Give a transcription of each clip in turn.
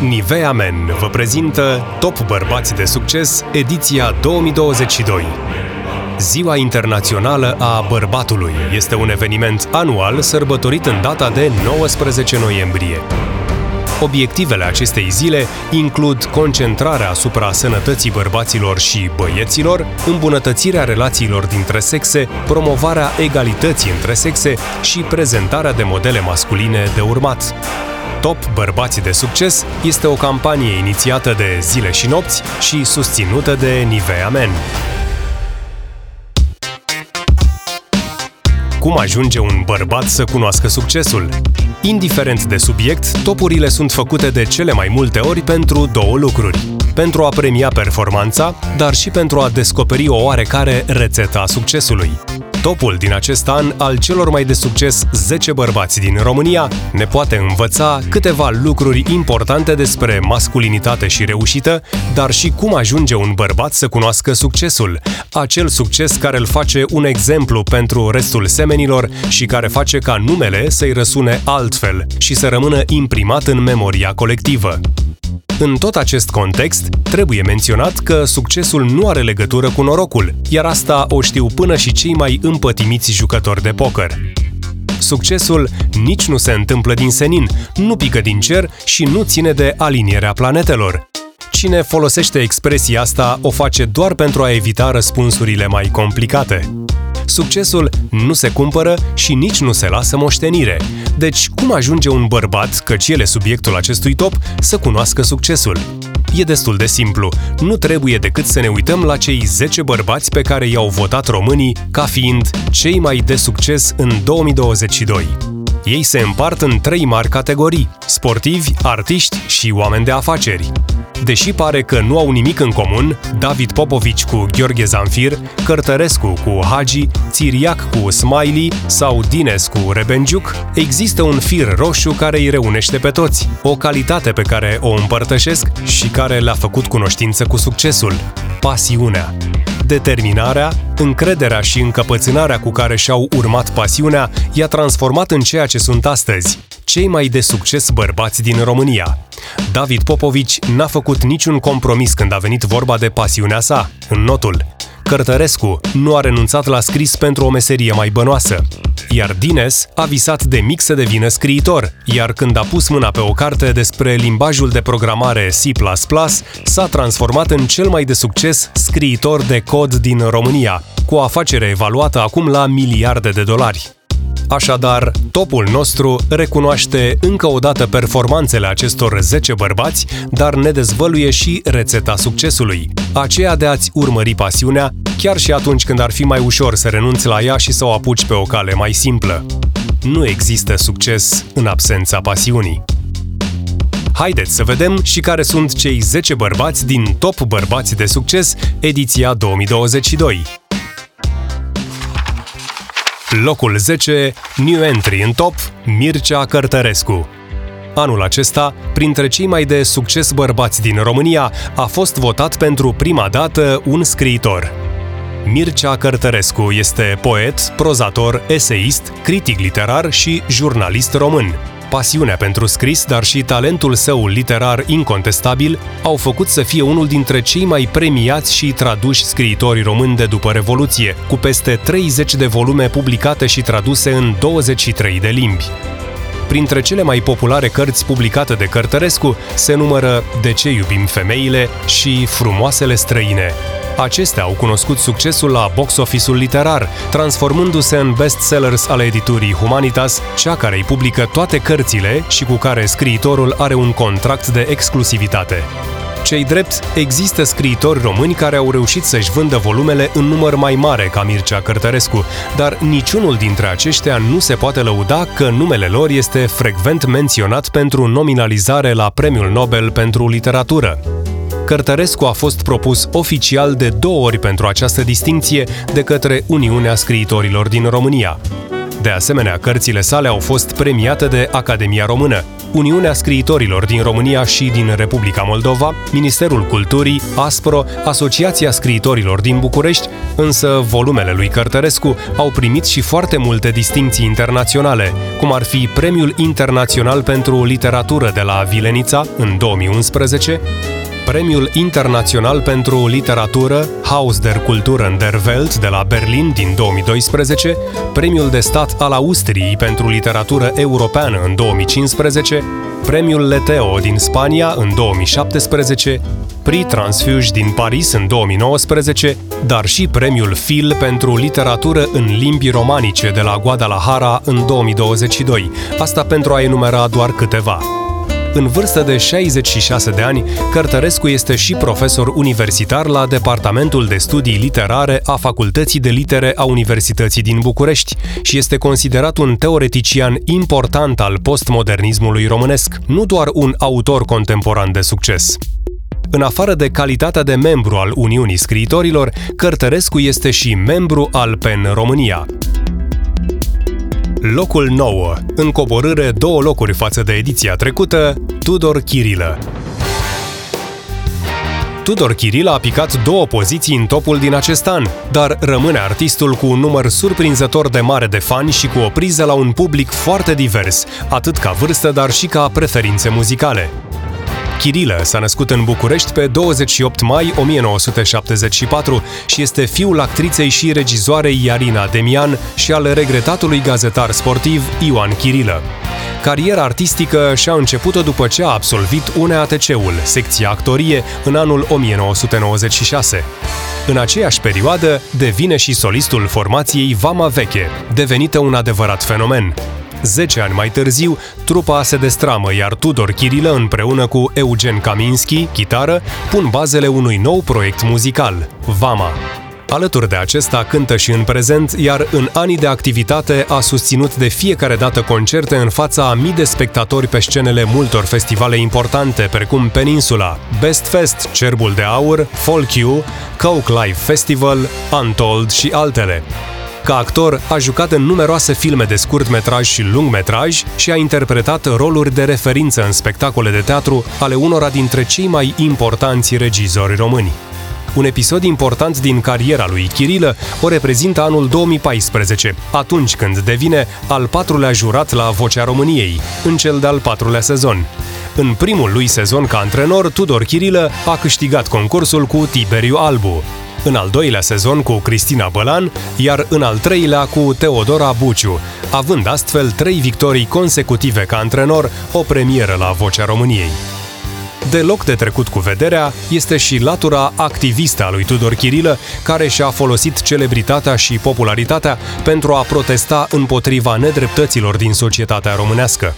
Nivea Men vă prezintă Top Bărbați de Succes, ediția 2022. Ziua Internațională a Bărbatului este un eveniment anual sărbătorit în data de 19 noiembrie. Obiectivele acestei zile includ concentrarea asupra sănătății bărbaților și băieților, îmbunătățirea relațiilor dintre sexe, promovarea egalității între sexe și prezentarea de modele masculine de urmat. Top Bărbații de Succes este o campanie inițiată de Zile și Nopți și susținută de Nivea Men. Cum ajunge un bărbat să cunoască succesul? Indiferent de subiect, topurile sunt făcute de cele mai multe ori pentru două lucruri. Pentru a premia performanța, dar și pentru a descoperi o oarecare rețetă a succesului. Topul din acest an al celor mai de succes 10 bărbați din România ne poate învăța câteva lucruri importante despre masculinitate și reușită, dar și cum ajunge un bărbat să cunoască succesul, acel succes care îl face un exemplu pentru restul semenilor și care face ca numele să-i răsune altfel și să rămână imprimat în memoria colectivă. În tot acest context, trebuie menționat că succesul nu are legătură cu norocul, iar asta o știu până și cei mai împătimiți jucători de poker. Succesul nici nu se întâmplă din senin, nu pică din cer și nu ține de alinierea planetelor. Cine folosește expresia asta o face doar pentru a evita răspunsurile mai complicate. Succesul nu se cumpără și nici nu se lasă moștenire. Deci, cum ajunge un bărbat, căci el e subiectul acestui top, să cunoască succesul? E destul de simplu. Nu trebuie decât să ne uităm la cei 10 bărbați pe care i-au votat românii ca fiind cei mai de succes în 2022. Ei se împart în trei mari categorii: sportivi, artiști și oameni de afaceri. Deși pare că nu au nimic în comun, David Popovici cu Gheorghe Zanfir, Cărtărescu cu Hagi, Țiriac cu Smiley sau Dines cu Rebenjuc, există un fir roșu care îi reunește pe toți, o calitate pe care o împărtășesc și care le-a făcut cunoștință cu succesul, pasiunea. Determinarea, încrederea și încăpățânarea cu care și-au urmat pasiunea i-a transformat în ceea ce sunt astăzi, cei mai de succes bărbați din România. David Popovici n-a făcut niciun compromis când a venit vorba de pasiunea sa, în notul. Cărtărescu nu a renunțat la scris pentru o meserie mai bănoasă. Iar Dines a visat de mic să devină scriitor, iar când a pus mâna pe o carte despre limbajul de programare C++, s-a transformat în cel mai de succes scriitor de cod din România, cu o afacere evaluată acum la miliarde de dolari. Așadar, topul nostru recunoaște încă o dată performanțele acestor 10 bărbați, dar ne dezvăluie și rețeta succesului, aceea de a-ți urmări pasiunea, chiar și atunci când ar fi mai ușor să renunți la ea și să o apuci pe o cale mai simplă. Nu există succes în absența pasiunii. Haideți să vedem și care sunt cei 10 bărbați din Top Bărbați de Succes, ediția 2022. Locul 10, New Entry în top, Mircea Cărtărescu. Anul acesta, printre cei mai de succes bărbați din România, a fost votat pentru prima dată un scriitor. Mircea Cărtărescu este poet, prozator, eseist, critic literar și jurnalist român pasiunea pentru scris, dar și talentul său literar incontestabil au făcut să fie unul dintre cei mai premiați și traduși scriitori români de după Revoluție, cu peste 30 de volume publicate și traduse în 23 de limbi. Printre cele mai populare cărți publicate de Cărtărescu se numără De ce iubim femeile și Frumoasele străine, Acestea au cunoscut succesul la box office-ul literar, transformându-se în bestsellers ale editurii Humanitas, cea care îi publică toate cărțile și cu care scriitorul are un contract de exclusivitate. Cei drept, există scriitori români care au reușit să-și vândă volumele în număr mai mare ca Mircea Cărtărescu, dar niciunul dintre aceștia nu se poate lăuda că numele lor este frecvent menționat pentru nominalizare la Premiul Nobel pentru Literatură. Cărtărescu a fost propus oficial de două ori pentru această distinție de către Uniunea Scriitorilor din România. De asemenea, cărțile sale au fost premiate de Academia Română, Uniunea Scriitorilor din România și din Republica Moldova, Ministerul Culturii, ASPRO, Asociația Scriitorilor din București, însă volumele lui Cărtărescu au primit și foarte multe distinții internaționale, cum ar fi Premiul Internațional pentru Literatură de la Vilenița în 2011, Premiul Internațional pentru Literatură Haus der Kulturen der Welt de la Berlin din 2012, Premiul de Stat al Austriei pentru Literatură Europeană în 2015, Premiul Leteo din Spania în 2017, Prix Transfuge din Paris în 2019, dar și Premiul Phil pentru literatură în limbi romanice de la Guadalajara în 2022, asta pentru a enumera doar câteva. În vârstă de 66 de ani, Cărtărescu este și profesor universitar la Departamentul de Studii Literare a Facultății de Litere a Universității din București și este considerat un teoretician important al postmodernismului românesc, nu doar un autor contemporan de succes. În afară de calitatea de membru al Uniunii Scriitorilor, Cărtărescu este și membru al PEN România. Locul 9, în coborâre două locuri față de ediția trecută, Tudor Chirilă. Tudor Chirilă a picat două poziții în topul din acest an, dar rămâne artistul cu un număr surprinzător de mare de fani și cu o priză la un public foarte divers, atât ca vârstă, dar și ca preferințe muzicale. Chirilă s-a născut în București pe 28 mai 1974 și este fiul actriței și regizoarei Iarina Demian și al regretatului gazetar sportiv Ioan Chirilă. Cariera artistică și-a început-o după ce a absolvit UNEATC-ul, secția actorie, în anul 1996. În aceeași perioadă, devine și solistul formației Vama Veche, devenită un adevărat fenomen. Zece ani mai târziu, trupa se destramă, iar Tudor Chirilă împreună cu Eugen Kaminski, chitară, pun bazele unui nou proiect muzical, Vama. Alături de acesta cântă și în prezent, iar în anii de activitate a susținut de fiecare dată concerte în fața a mii de spectatori pe scenele multor festivale importante, precum Peninsula, Best Fest, Cerbul de Aur, Folk You, Coke Live Festival, Untold și altele. Ca actor, a jucat în numeroase filme de scurt metraj și lung metraj și a interpretat roluri de referință în spectacole de teatru ale unora dintre cei mai importanți regizori români. Un episod important din cariera lui Chirilă o reprezintă anul 2014, atunci când devine al patrulea jurat la Vocea României, în cel de-al patrulea sezon. În primul lui sezon ca antrenor, Tudor Chirilă a câștigat concursul cu Tiberiu Albu, în al doilea sezon cu Cristina Bălan, iar în al treilea cu Teodora Buciu, având astfel trei victorii consecutive ca antrenor, o premieră la Vocea României. Deloc de trecut cu vederea este și latura activistă a lui Tudor Chirilă, care și-a folosit celebritatea și popularitatea pentru a protesta împotriva nedreptăților din societatea românească.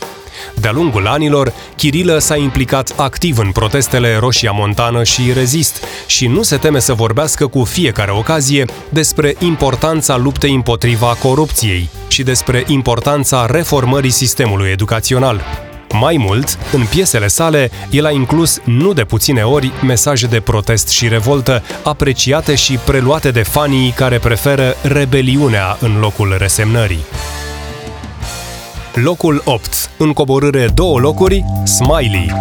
De-a lungul anilor, Chirilă s-a implicat activ în protestele Roșia Montană și Rezist și nu se teme să vorbească cu fiecare ocazie despre importanța luptei împotriva corupției și despre importanța reformării sistemului educațional. Mai mult, în piesele sale, el a inclus nu de puține ori mesaje de protest și revoltă, apreciate și preluate de fanii care preferă rebeliunea în locul resemnării. Locul 8. În coborâre două locuri, Smiley.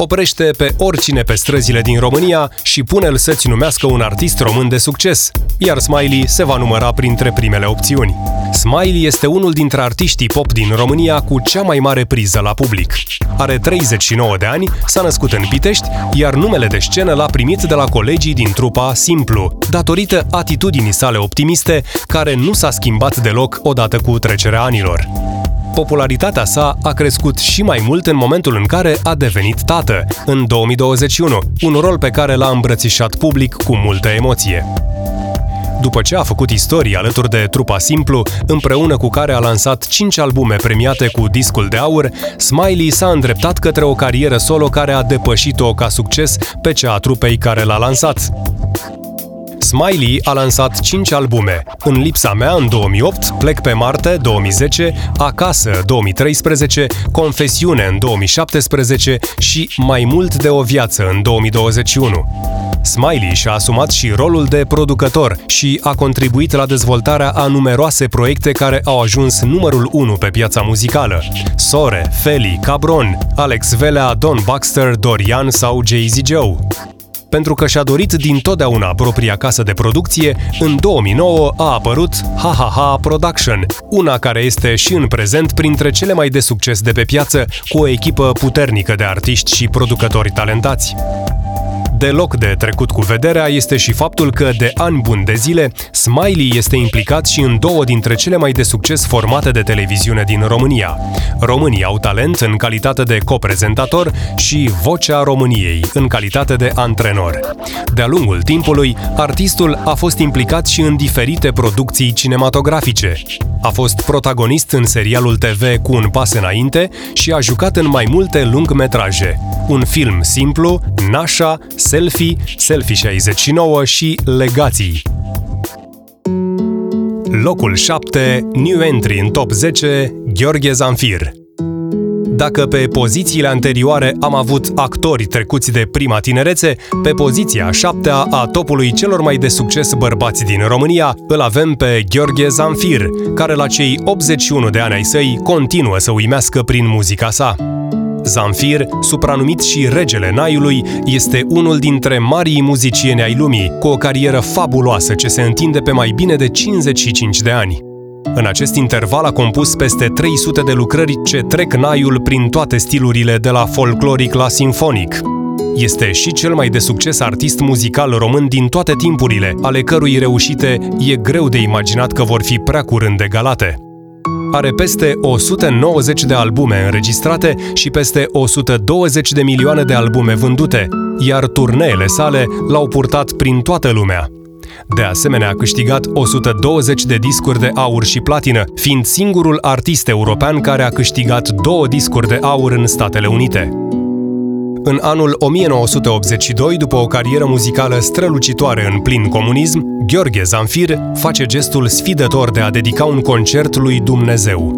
Oprește pe oricine pe străzile din România și pune-l să-ți numească un artist român de succes, iar Smiley se va număra printre primele opțiuni. Smiley este unul dintre artiștii pop din România cu cea mai mare priză la public. Are 39 de ani, s-a născut în Pitești, iar numele de scenă l-a primit de la colegii din trupa Simplu, datorită atitudinii sale optimiste, care nu s-a schimbat deloc odată cu trecerea anilor popularitatea sa a crescut și mai mult în momentul în care a devenit tată, în 2021, un rol pe care l-a îmbrățișat public cu multă emoție. După ce a făcut istorie alături de trupa Simplu, împreună cu care a lansat 5 albume premiate cu discul de aur, Smiley s-a îndreptat către o carieră solo care a depășit-o ca succes pe cea a trupei care l-a lansat. Smiley a lansat 5 albume. În lipsa mea în 2008, Plec pe Marte 2010, Acasă 2013, Confesiune în 2017 și Mai mult de o viață în 2021. Smiley și-a asumat și rolul de producător și a contribuit la dezvoltarea a numeroase proiecte care au ajuns numărul 1 pe piața muzicală. Sore, Feli, Cabron, Alex Velea, Don Baxter, Dorian sau Jay-Z Joe pentru că și-a dorit din totdeauna propria casă de producție, în 2009 a apărut Ha Ha Ha Production, una care este și în prezent printre cele mai de succes de pe piață, cu o echipă puternică de artiști și producători talentați. Deloc de trecut cu vederea este și faptul că de ani buni de zile, Smiley este implicat și în două dintre cele mai de succes formate de televiziune din România. Românii au talent în calitate de coprezentator și Vocea României în calitate de antrenor. De-a lungul timpului, artistul a fost implicat și în diferite producții cinematografice. A fost protagonist în serialul TV Cu un pas înainte și a jucat în mai multe lungmetraje. Un film simplu, Nașa, Selfie, Selfie 69 și Legații. Locul 7, New Entry în top 10, Gheorghe Zanfir. Dacă pe pozițiile anterioare am avut actori trecuți de prima tinerețe, pe poziția șaptea a topului celor mai de succes bărbați din România îl avem pe Gheorghe Zanfir, care la cei 81 de ani ai săi continuă să uimească prin muzica sa. Zamfir, supranumit și regele Naiului, este unul dintre marii muzicieni ai lumii, cu o carieră fabuloasă ce se întinde pe mai bine de 55 de ani. În acest interval a compus peste 300 de lucrări ce trec Naiul prin toate stilurile de la folcloric la sinfonic. Este și cel mai de succes artist muzical român din toate timpurile, ale cărui reușite e greu de imaginat că vor fi prea curând egalate are peste 190 de albume înregistrate și peste 120 de milioane de albume vândute, iar turneele sale l-au purtat prin toată lumea. De asemenea, a câștigat 120 de discuri de aur și platină, fiind singurul artist european care a câștigat două discuri de aur în Statele Unite. În anul 1982, după o carieră muzicală strălucitoare în plin comunism, Gheorghe Zanfir face gestul sfidător de a dedica un concert lui Dumnezeu.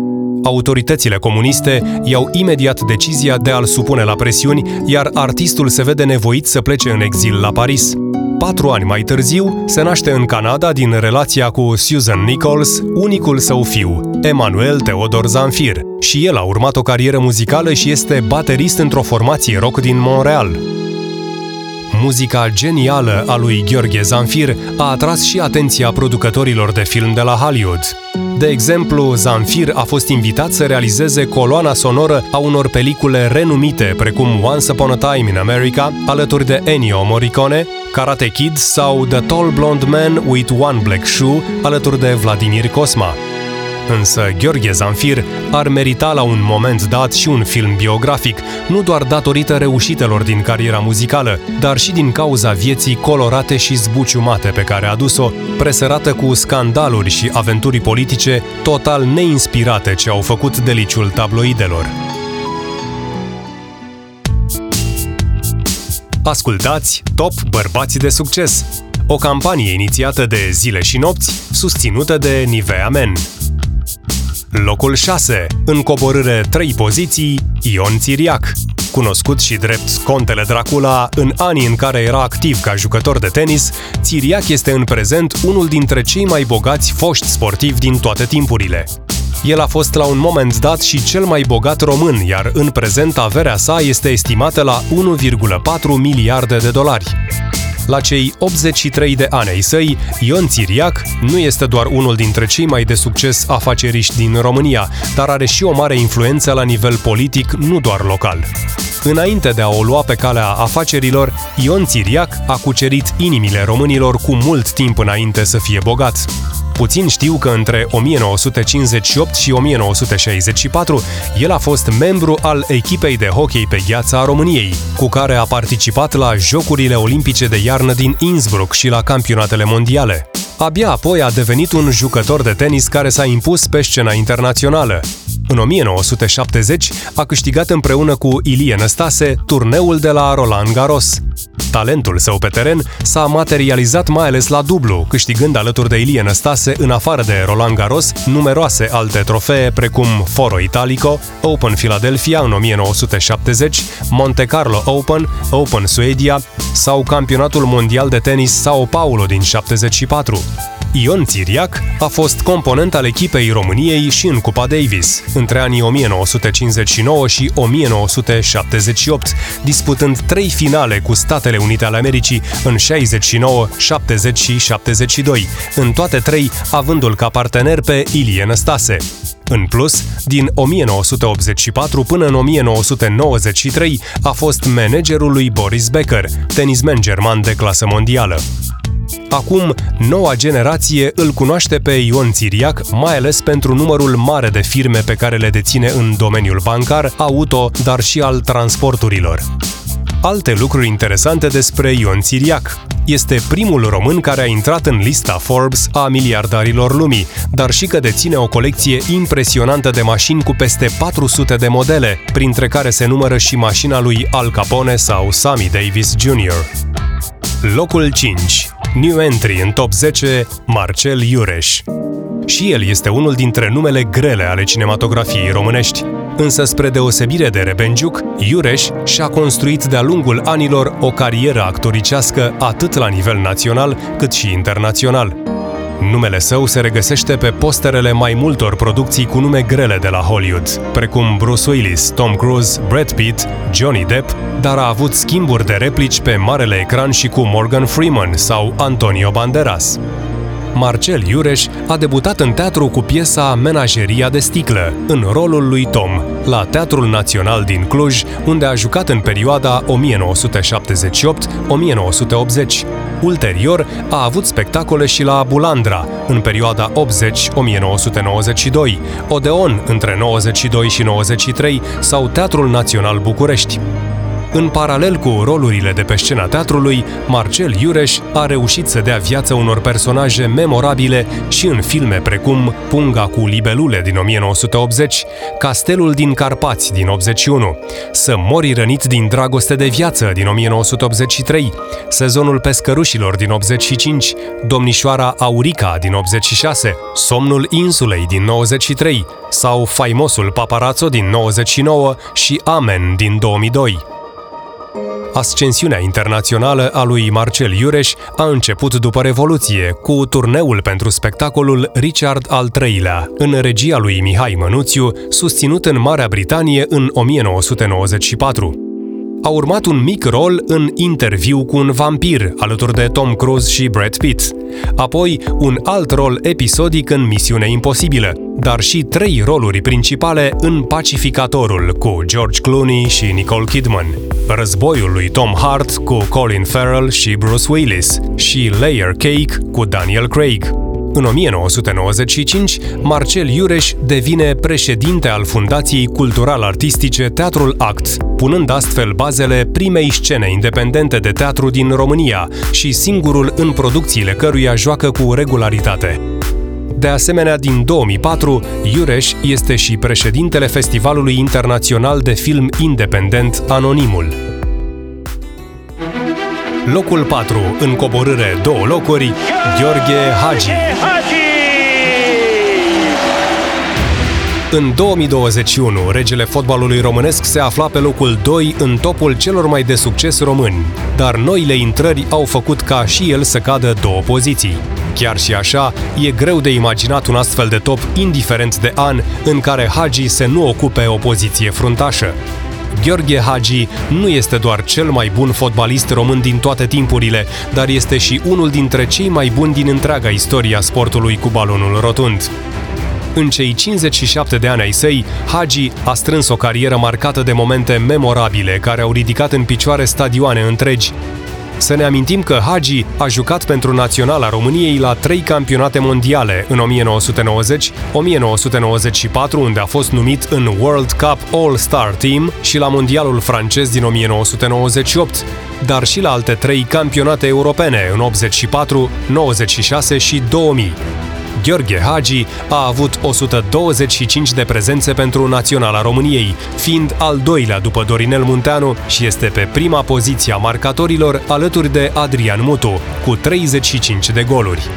Autoritățile comuniste iau imediat decizia de a-l supune la presiuni, iar artistul se vede nevoit să plece în exil la Paris. Patru ani mai târziu, se naște în Canada din relația cu Susan Nichols, unicul său fiu, Emanuel Theodor Zanfir, și el a urmat o carieră muzicală și este baterist într-o formație rock din Montreal. Muzica genială a lui Gheorghe Zanfir a atras și atenția producătorilor de film de la Hollywood. De exemplu, Zanfir a fost invitat să realizeze coloana sonoră a unor pelicule renumite, precum Once Upon a Time in America, alături de Ennio Morricone, Karate Kid sau The Tall Blonde Man with One Black Shoe, alături de Vladimir Cosma. Însă Gheorghe Zanfir ar merita la un moment dat și un film biografic, nu doar datorită reușitelor din cariera muzicală, dar și din cauza vieții colorate și zbuciumate pe care a dus-o, presărată cu scandaluri și aventuri politice total neinspirate ce au făcut deliciul tabloidelor. Ascultați Top Bărbați de Succes, o campanie inițiată de Zile și Nopți, susținută de Nivea Men. Locul 6. În coborâre 3 poziții, Ion Țiriac. Cunoscut și drept Contele Dracula, în anii în care era activ ca jucător de tenis, Țiriac este în prezent unul dintre cei mai bogați foști sportivi din toate timpurile. El a fost la un moment dat și cel mai bogat român, iar în prezent averea sa este estimată la 1,4 miliarde de dolari. La cei 83 de ani ai săi, Ion Țiriac nu este doar unul dintre cei mai de succes afaceriști din România, dar are și o mare influență la nivel politic, nu doar local. Înainte de a o lua pe calea afacerilor, Ion Țiriac a cucerit inimile românilor cu mult timp înainte să fie bogat. Puțin știu că între 1958 și 1964 el a fost membru al echipei de hockey pe gheață a României, cu care a participat la Jocurile Olimpice de iarnă din Innsbruck și la campionatele mondiale. Abia apoi a devenit un jucător de tenis care s-a impus pe scena internațională. În 1970 a câștigat împreună cu Ilie Năstase turneul de la Roland Garros. Talentul său pe teren s-a materializat mai ales la dublu, câștigând alături de Ilie Năstase, în afară de Roland Garros, numeroase alte trofee precum Foro Italico, Open Philadelphia în 1970, Monte Carlo Open, Open Suedia sau Campionatul Mondial de Tenis Sao Paulo din 74. Ion Țiriac a fost component al echipei României și în Cupa Davis, între anii 1959 și 1978, disputând trei finale cu Statele Unite ale Americii în 69, 70 și 72, în toate trei avându-l ca partener pe Ilie Năstase. În plus, din 1984 până în 1993 a fost managerul lui Boris Becker, tenismen german de clasă mondială. Acum, noua generație îl cunoaște pe Ion Țiriac, mai ales pentru numărul mare de firme pe care le deține în domeniul bancar, auto, dar și al transporturilor. Alte lucruri interesante despre Ion Țiriac. Este primul român care a intrat în lista Forbes a miliardarilor lumii, dar și că deține o colecție impresionantă de mașini cu peste 400 de modele, printre care se numără și mașina lui Al Capone sau Sammy Davis Jr. Locul 5 New entry în top 10, Marcel Iureș. Și el este unul dintre numele grele ale cinematografiei românești. Însă, spre deosebire de Rebenjuc, Iureș și-a construit de-a lungul anilor o carieră actoricească atât la nivel național cât și internațional. Numele său se regăsește pe posterele mai multor producții cu nume grele de la Hollywood, precum Bruce Willis, Tom Cruise, Brad Pitt, Johnny Depp, dar a avut schimburi de replici pe marele ecran și cu Morgan Freeman sau Antonio Banderas. Marcel Iureș a debutat în teatru cu piesa Menageria de sticlă, în rolul lui Tom, la Teatrul Național din Cluj, unde a jucat în perioada 1978-1980. Ulterior, a avut spectacole și la Bulandra, în perioada 80-1992, Odeon între 92 și 93 sau Teatrul Național București. În paralel cu rolurile de pe scena teatrului, Marcel Iureș a reușit să dea viață unor personaje memorabile și în filme precum Punga cu libelule din 1980, Castelul din Carpați din 81, Să mori rănit din dragoste de viață din 1983, Sezonul pescărușilor din 85, Domnișoara Aurica din 86, Somnul insulei din 93 sau Faimosul paparazzo din 99 și Amen din 2002. Ascensiunea internațională a lui Marcel Iureș a început după Revoluție, cu turneul pentru spectacolul Richard al III-lea, în regia lui Mihai Mănuțiu, susținut în Marea Britanie în 1994 a urmat un mic rol în Interviu cu un vampir, alături de Tom Cruise și Brad Pitt. Apoi, un alt rol episodic în Misiune Imposibilă, dar și trei roluri principale în Pacificatorul cu George Clooney și Nicole Kidman, Războiul lui Tom Hart cu Colin Farrell și Bruce Willis și Layer Cake cu Daniel Craig. În 1995, Marcel Iureș devine președinte al Fundației Cultural-Artistice Teatrul Act, punând astfel bazele primei scene independente de teatru din România și singurul în producțiile căruia joacă cu regularitate. De asemenea, din 2004, Iureș este și președintele Festivalului Internațional de Film Independent Anonimul. Locul 4, în coborâre două locuri, Gheorghe Hagi. În 2021, regele fotbalului românesc se afla pe locul 2 în topul celor mai de succes români, dar noile intrări au făcut ca și el să cadă două poziții. Chiar și așa, e greu de imaginat un astfel de top indiferent de an în care Hagi să nu ocupe o poziție fruntașă. Gheorghe Hagi nu este doar cel mai bun fotbalist român din toate timpurile, dar este și unul dintre cei mai buni din întreaga istoria sportului cu balonul rotund. În cei 57 de ani ai săi, Hagi a strâns o carieră marcată de momente memorabile care au ridicat în picioare stadioane întregi, să ne amintim că Hagi a jucat pentru Naționala României la trei campionate mondiale în 1990, 1994 unde a fost numit în World Cup All-Star Team și la Mondialul francez din 1998, dar și la alte trei campionate europene în 84, 96 și 2000. Gheorghe Hagi a avut 125 de prezențe pentru Naționala României, fiind al doilea după Dorinel Munteanu și este pe prima poziție a marcatorilor alături de Adrian Mutu, cu 35 de goluri.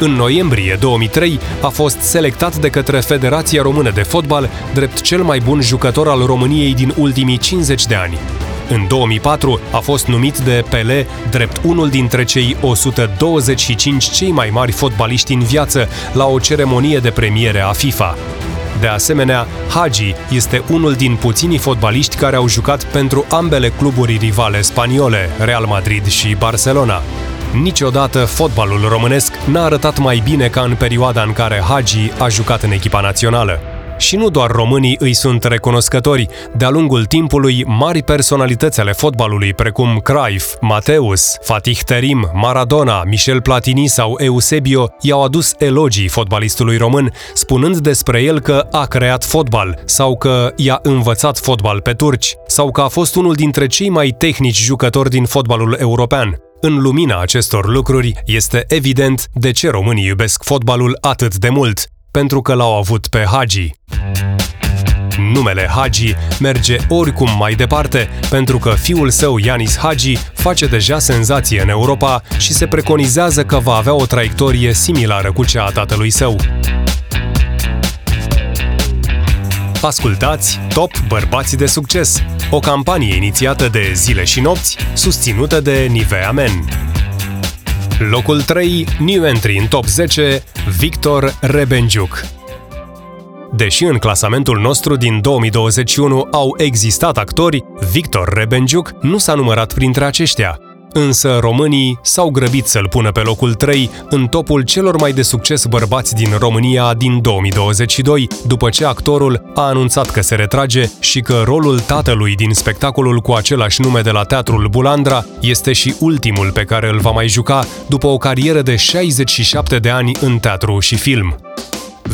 În noiembrie 2003 a fost selectat de către Federația Română de Fotbal drept cel mai bun jucător al României din ultimii 50 de ani. În 2004 a fost numit de Pele drept unul dintre cei 125 cei mai mari fotbaliști în viață la o ceremonie de premiere a FIFA. De asemenea, Hagi este unul din puținii fotbaliști care au jucat pentru ambele cluburi rivale spaniole, Real Madrid și Barcelona. Niciodată fotbalul românesc n-a arătat mai bine ca în perioada în care Hagi a jucat în echipa națională. Și nu doar românii îi sunt recunoscători. De-a lungul timpului, mari personalități ale fotbalului, precum Cruyff, Mateus, Fatih Terim, Maradona, Michel Platini sau Eusebio, i-au adus elogii fotbalistului român, spunând despre el că a creat fotbal, sau că i-a învățat fotbal pe turci, sau că a fost unul dintre cei mai tehnici jucători din fotbalul european. În lumina acestor lucruri, este evident de ce românii iubesc fotbalul atât de mult, pentru că l-au avut pe Hagi. Numele Hagi merge oricum mai departe, pentru că fiul său, Yanis Hagi, face deja senzație în Europa și se preconizează că va avea o traiectorie similară cu cea a tatălui său. Ascultați Top Bărbații de Succes, o campanie inițiată de Zile și Nopți, susținută de Nivea Men. Locul 3, new entry în top 10, Victor Rebenjuc. Deși în clasamentul nostru din 2021 au existat actori, Victor Rebenjuc nu s-a numărat printre aceștia. Însă românii s-au grăbit să-l pună pe locul 3 în topul celor mai de succes bărbați din România din 2022, după ce actorul a anunțat că se retrage și că rolul tatălui din spectacolul cu același nume de la Teatrul Bulandra este și ultimul pe care îl va mai juca după o carieră de 67 de ani în teatru și film.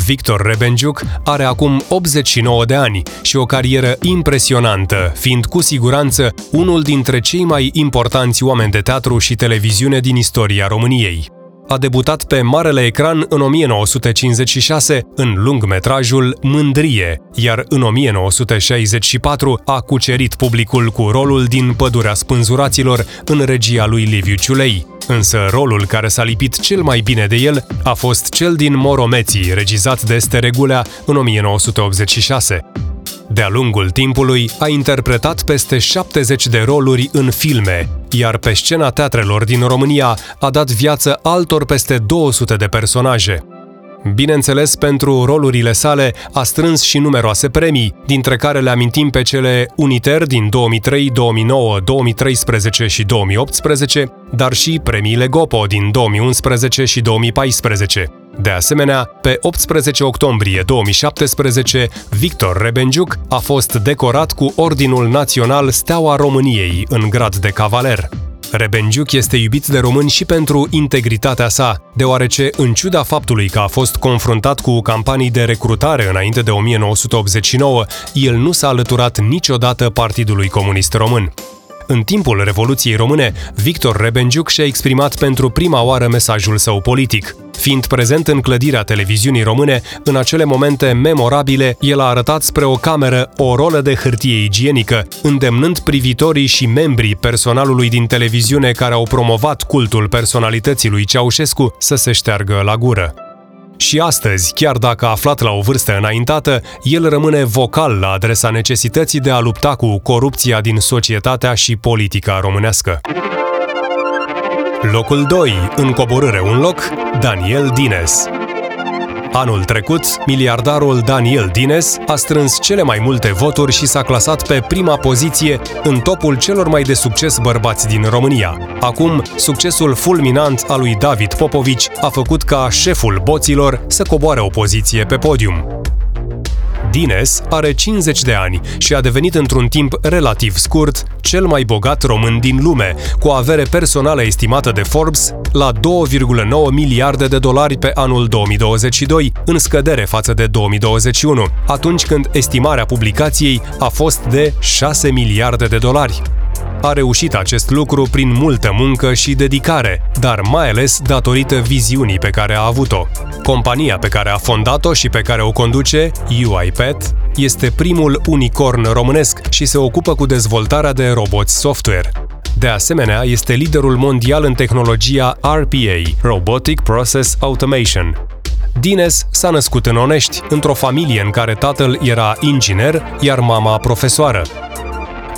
Victor Rebenjuc are acum 89 de ani și o carieră impresionantă, fiind cu siguranță unul dintre cei mai importanți oameni de teatru și televiziune din istoria României. A debutat pe marele ecran în 1956 în lungmetrajul Mândrie, iar în 1964 a cucerit publicul cu rolul din Pădurea Spânzuraților în regia lui Liviu Ciulei. Însă rolul care s-a lipit cel mai bine de el a fost cel din Moromeții, regizat de Este Regulea în 1986. De-a lungul timpului, a interpretat peste 70 de roluri în filme, iar pe scena teatrelor din România a dat viață altor peste 200 de personaje. Bineînțeles, pentru rolurile sale a strâns și numeroase premii, dintre care le amintim pe cele Uniter din 2003, 2009, 2013 și 2018, dar și premiile Gopo din 2011 și 2014. De asemenea, pe 18 octombrie 2017, Victor Rebenjuc a fost decorat cu Ordinul Național Steaua României în grad de cavaler. Rebenjuc este iubit de români și pentru integritatea sa, deoarece, în ciuda faptului că a fost confruntat cu campanii de recrutare înainte de 1989, el nu s-a alăturat niciodată Partidului Comunist Român. În timpul Revoluției Române, Victor Rebenjuc și-a exprimat pentru prima oară mesajul său politic. Fiind prezent în clădirea televiziunii române, în acele momente memorabile, el a arătat spre o cameră o rolă de hârtie igienică, îndemnând privitorii și membrii personalului din televiziune care au promovat cultul personalității lui Ceaușescu să se șteargă la gură. Și astăzi, chiar dacă aflat la o vârstă înaintată, el rămâne vocal la adresa necesității de a lupta cu corupția din societatea și politica românească. Locul 2, în coborâre un loc, Daniel Dines. Anul trecut, miliardarul Daniel Dines a strâns cele mai multe voturi și s-a clasat pe prima poziție în topul celor mai de succes bărbați din România. Acum, succesul fulminant al lui David Popovici a făcut ca șeful boților să coboare o poziție pe podium. Dines are 50 de ani și a devenit într-un timp relativ scurt cel mai bogat român din lume, cu o avere personală estimată de Forbes la 2,9 miliarde de dolari pe anul 2022, în scădere față de 2021, atunci când estimarea publicației a fost de 6 miliarde de dolari. A reușit acest lucru prin multă muncă și dedicare, dar mai ales datorită viziunii pe care a avut-o. Compania pe care a fondat-o și pe care o conduce, UiPath, este primul unicorn românesc și se ocupă cu dezvoltarea de roboți software. De asemenea, este liderul mondial în tehnologia RPA, Robotic Process Automation. Dines s-a născut în Onești, într-o familie în care tatăl era inginer, iar mama profesoară.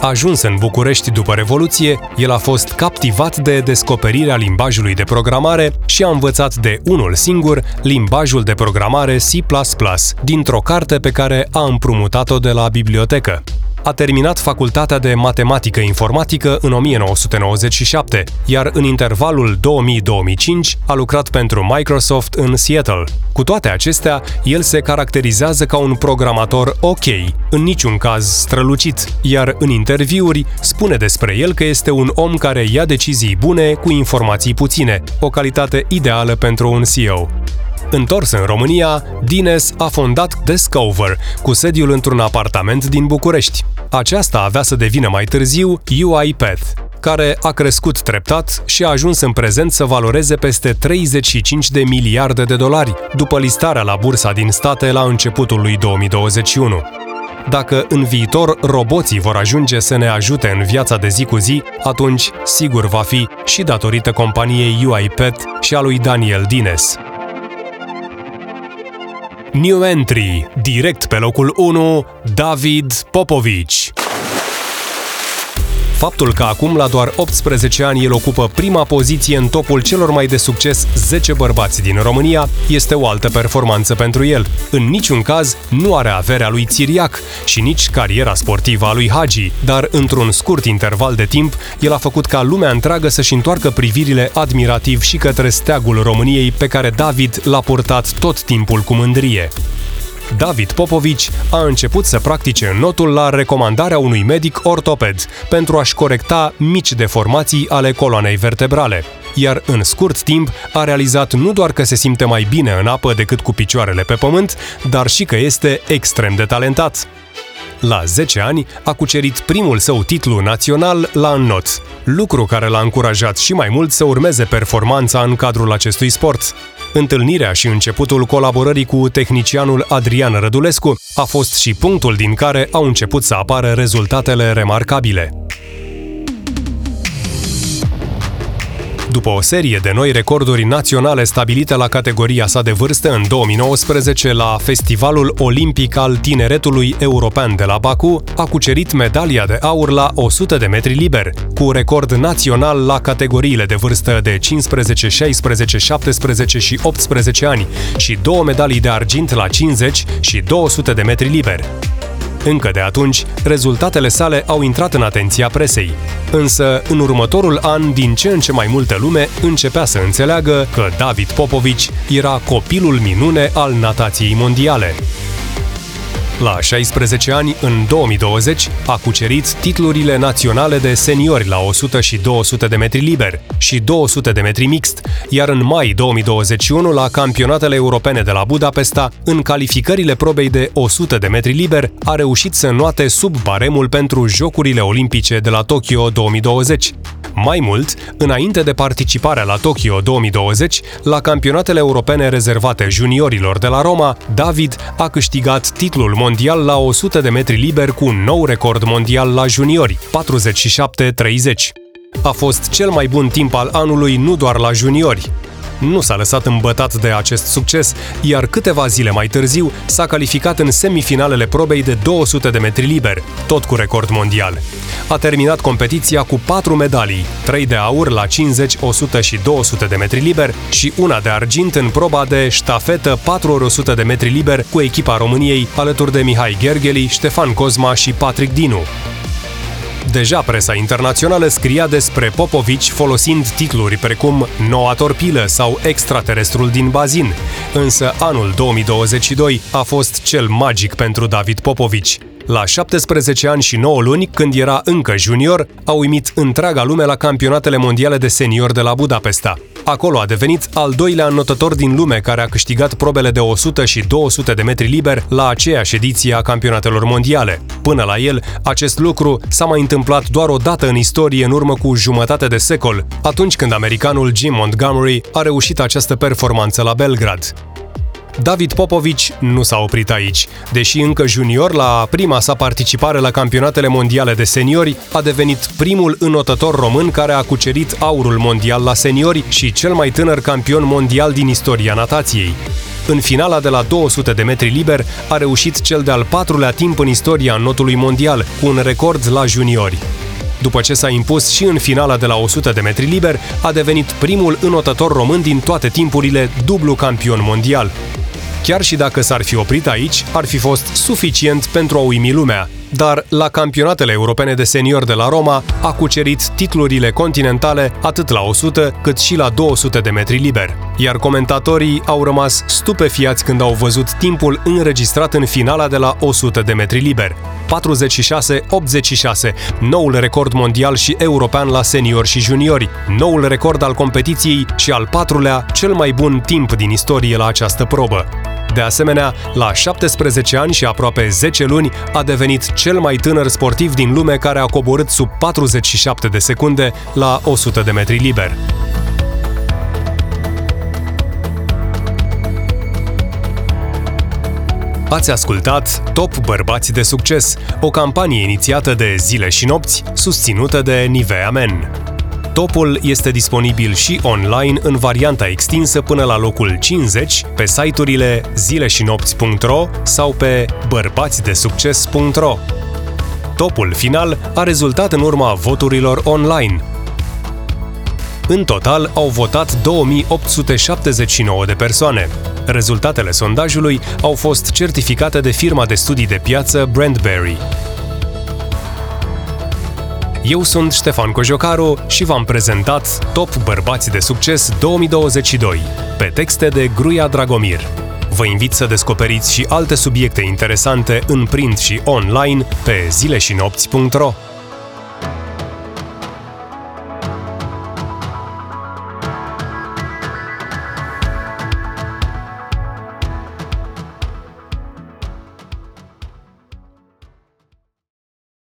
Ajuns în București după Revoluție, el a fost captivat de descoperirea limbajului de programare și a învățat de unul singur limbajul de programare C++, dintr-o carte pe care a împrumutat-o de la bibliotecă. A terminat facultatea de matematică informatică în 1997, iar în intervalul 2000-2005 a lucrat pentru Microsoft în Seattle. Cu toate acestea, el se caracterizează ca un programator ok, în niciun caz strălucit, iar în interviuri spune despre el că este un om care ia decizii bune cu informații puține, o calitate ideală pentru un CEO. Întors în România, Dines a fondat Discover, cu sediul într-un apartament din București. Aceasta avea să devină mai târziu UiPath, care a crescut treptat și a ajuns în prezent să valoreze peste 35 de miliarde de dolari, după listarea la bursa din state la începutul lui 2021. Dacă în viitor roboții vor ajunge să ne ajute în viața de zi cu zi, atunci sigur va fi și datorită companiei UiPath și a lui Daniel Dines. New entry, direct pe locul 1, David Popovici. Faptul că acum, la doar 18 ani, el ocupă prima poziție în topul celor mai de succes 10 bărbați din România, este o altă performanță pentru el. În niciun caz nu are averea lui Țiriac și nici cariera sportivă a lui Hagi, dar într-un scurt interval de timp, el a făcut ca lumea întreagă să-și întoarcă privirile admirativ și către steagul României pe care David l-a purtat tot timpul cu mândrie. David Popovici a început să practice notul la recomandarea unui medic ortoped pentru a-și corecta mici deformații ale coloanei vertebrale. Iar în scurt timp a realizat nu doar că se simte mai bine în apă decât cu picioarele pe pământ, dar și că este extrem de talentat. La 10 ani a cucerit primul său titlu național la înnot, lucru care l-a încurajat și mai mult să urmeze performanța în cadrul acestui sport. Întâlnirea și începutul colaborării cu tehnicianul Adrian Rădulescu a fost și punctul din care au început să apară rezultatele remarcabile. După o serie de noi recorduri naționale stabilite la categoria sa de vârstă în 2019 la Festivalul Olimpic al Tineretului European de la Baku, a cucerit medalia de aur la 100 de metri liber, cu record național la categoriile de vârstă de 15, 16, 17 și 18 ani și două medalii de argint la 50 și 200 de metri liber. Încă de atunci, rezultatele sale au intrat în atenția presei. Însă, în următorul an, din ce în ce mai multă lume începea să înțeleagă că David Popovici era copilul minune al natației mondiale. La 16 ani, în 2020, a cucerit titlurile naționale de seniori la 100 și 200 de metri liber și 200 de metri mixt, iar în mai 2021, la campionatele europene de la Budapesta, în calificările probei de 100 de metri liber, a reușit să nuate sub baremul pentru Jocurile Olimpice de la Tokyo 2020. Mai mult, înainte de participarea la Tokyo 2020, la campionatele europene rezervate juniorilor de la Roma, David a câștigat titlul mondial la 100 de metri liber cu un nou record mondial la juniori, 47-30. A fost cel mai bun timp al anului nu doar la juniori nu s-a lăsat îmbătat de acest succes, iar câteva zile mai târziu s-a calificat în semifinalele probei de 200 de metri liber, tot cu record mondial. A terminat competiția cu 4 medalii, 3 de aur la 50, 100 și 200 de metri liber și una de argint în proba de ștafetă 4 ori 100 de metri liber cu echipa României alături de Mihai Gergely, Ștefan Cozma și Patrick Dinu. Deja presa internațională scria despre Popovici folosind titluri precum Noua torpilă sau Extraterestrul din bazin, însă anul 2022 a fost cel magic pentru David Popovici. La 17 ani și 9 luni, când era încă junior, a uimit întreaga lume la campionatele mondiale de senior de la Budapesta. Acolo a devenit al doilea înotător din lume care a câștigat probele de 100 și 200 de metri liber la aceeași ediție a campionatelor mondiale. Până la el, acest lucru s-a mai întâmplat doar o dată în istorie în urmă cu jumătate de secol, atunci când americanul Jim Montgomery a reușit această performanță la Belgrad. David Popovici nu s-a oprit aici. Deși încă junior, la prima sa participare la campionatele mondiale de seniori, a devenit primul înotător român care a cucerit aurul mondial la seniori și cel mai tânăr campion mondial din istoria natației. În finala de la 200 de metri liber a reușit cel de-al patrulea timp în istoria notului mondial, cu un record la juniori. După ce s-a impus și în finala de la 100 de metri liber, a devenit primul înotător român din toate timpurile dublu campion mondial. Chiar și dacă s-ar fi oprit aici, ar fi fost suficient pentru a uimi lumea, dar la campionatele europene de senior de la Roma a cucerit titlurile continentale atât la 100 cât și la 200 de metri liber. Iar comentatorii au rămas stupefiați când au văzut timpul înregistrat în finala de la 100 de metri liber. 46-86, noul record mondial și european la seniori și juniori, noul record al competiției și al patrulea, cel mai bun timp din istorie la această probă. De asemenea, la 17 ani și aproape 10 luni, a devenit cel mai tânăr sportiv din lume care a coborât sub 47 de secunde la 100 de metri liber. Ați ascultat Top Bărbați de Succes, o campanie inițiată de Zile și Nopți, susținută de Nivea Men. Topul este disponibil și online în varianta extinsă până la locul 50 pe site-urile zileșinopți.ro sau pe bărbațidesucces.ro. Topul final a rezultat în urma voturilor online. În total au votat 2879 de persoane. Rezultatele sondajului au fost certificate de firma de studii de piață Brandberry. Eu sunt Ștefan Cojocaru și v-am prezentat Top Bărbați de Succes 2022, pe texte de Gruia Dragomir. Vă invit să descoperiți și alte subiecte interesante în print și online pe zileșinopți.ro.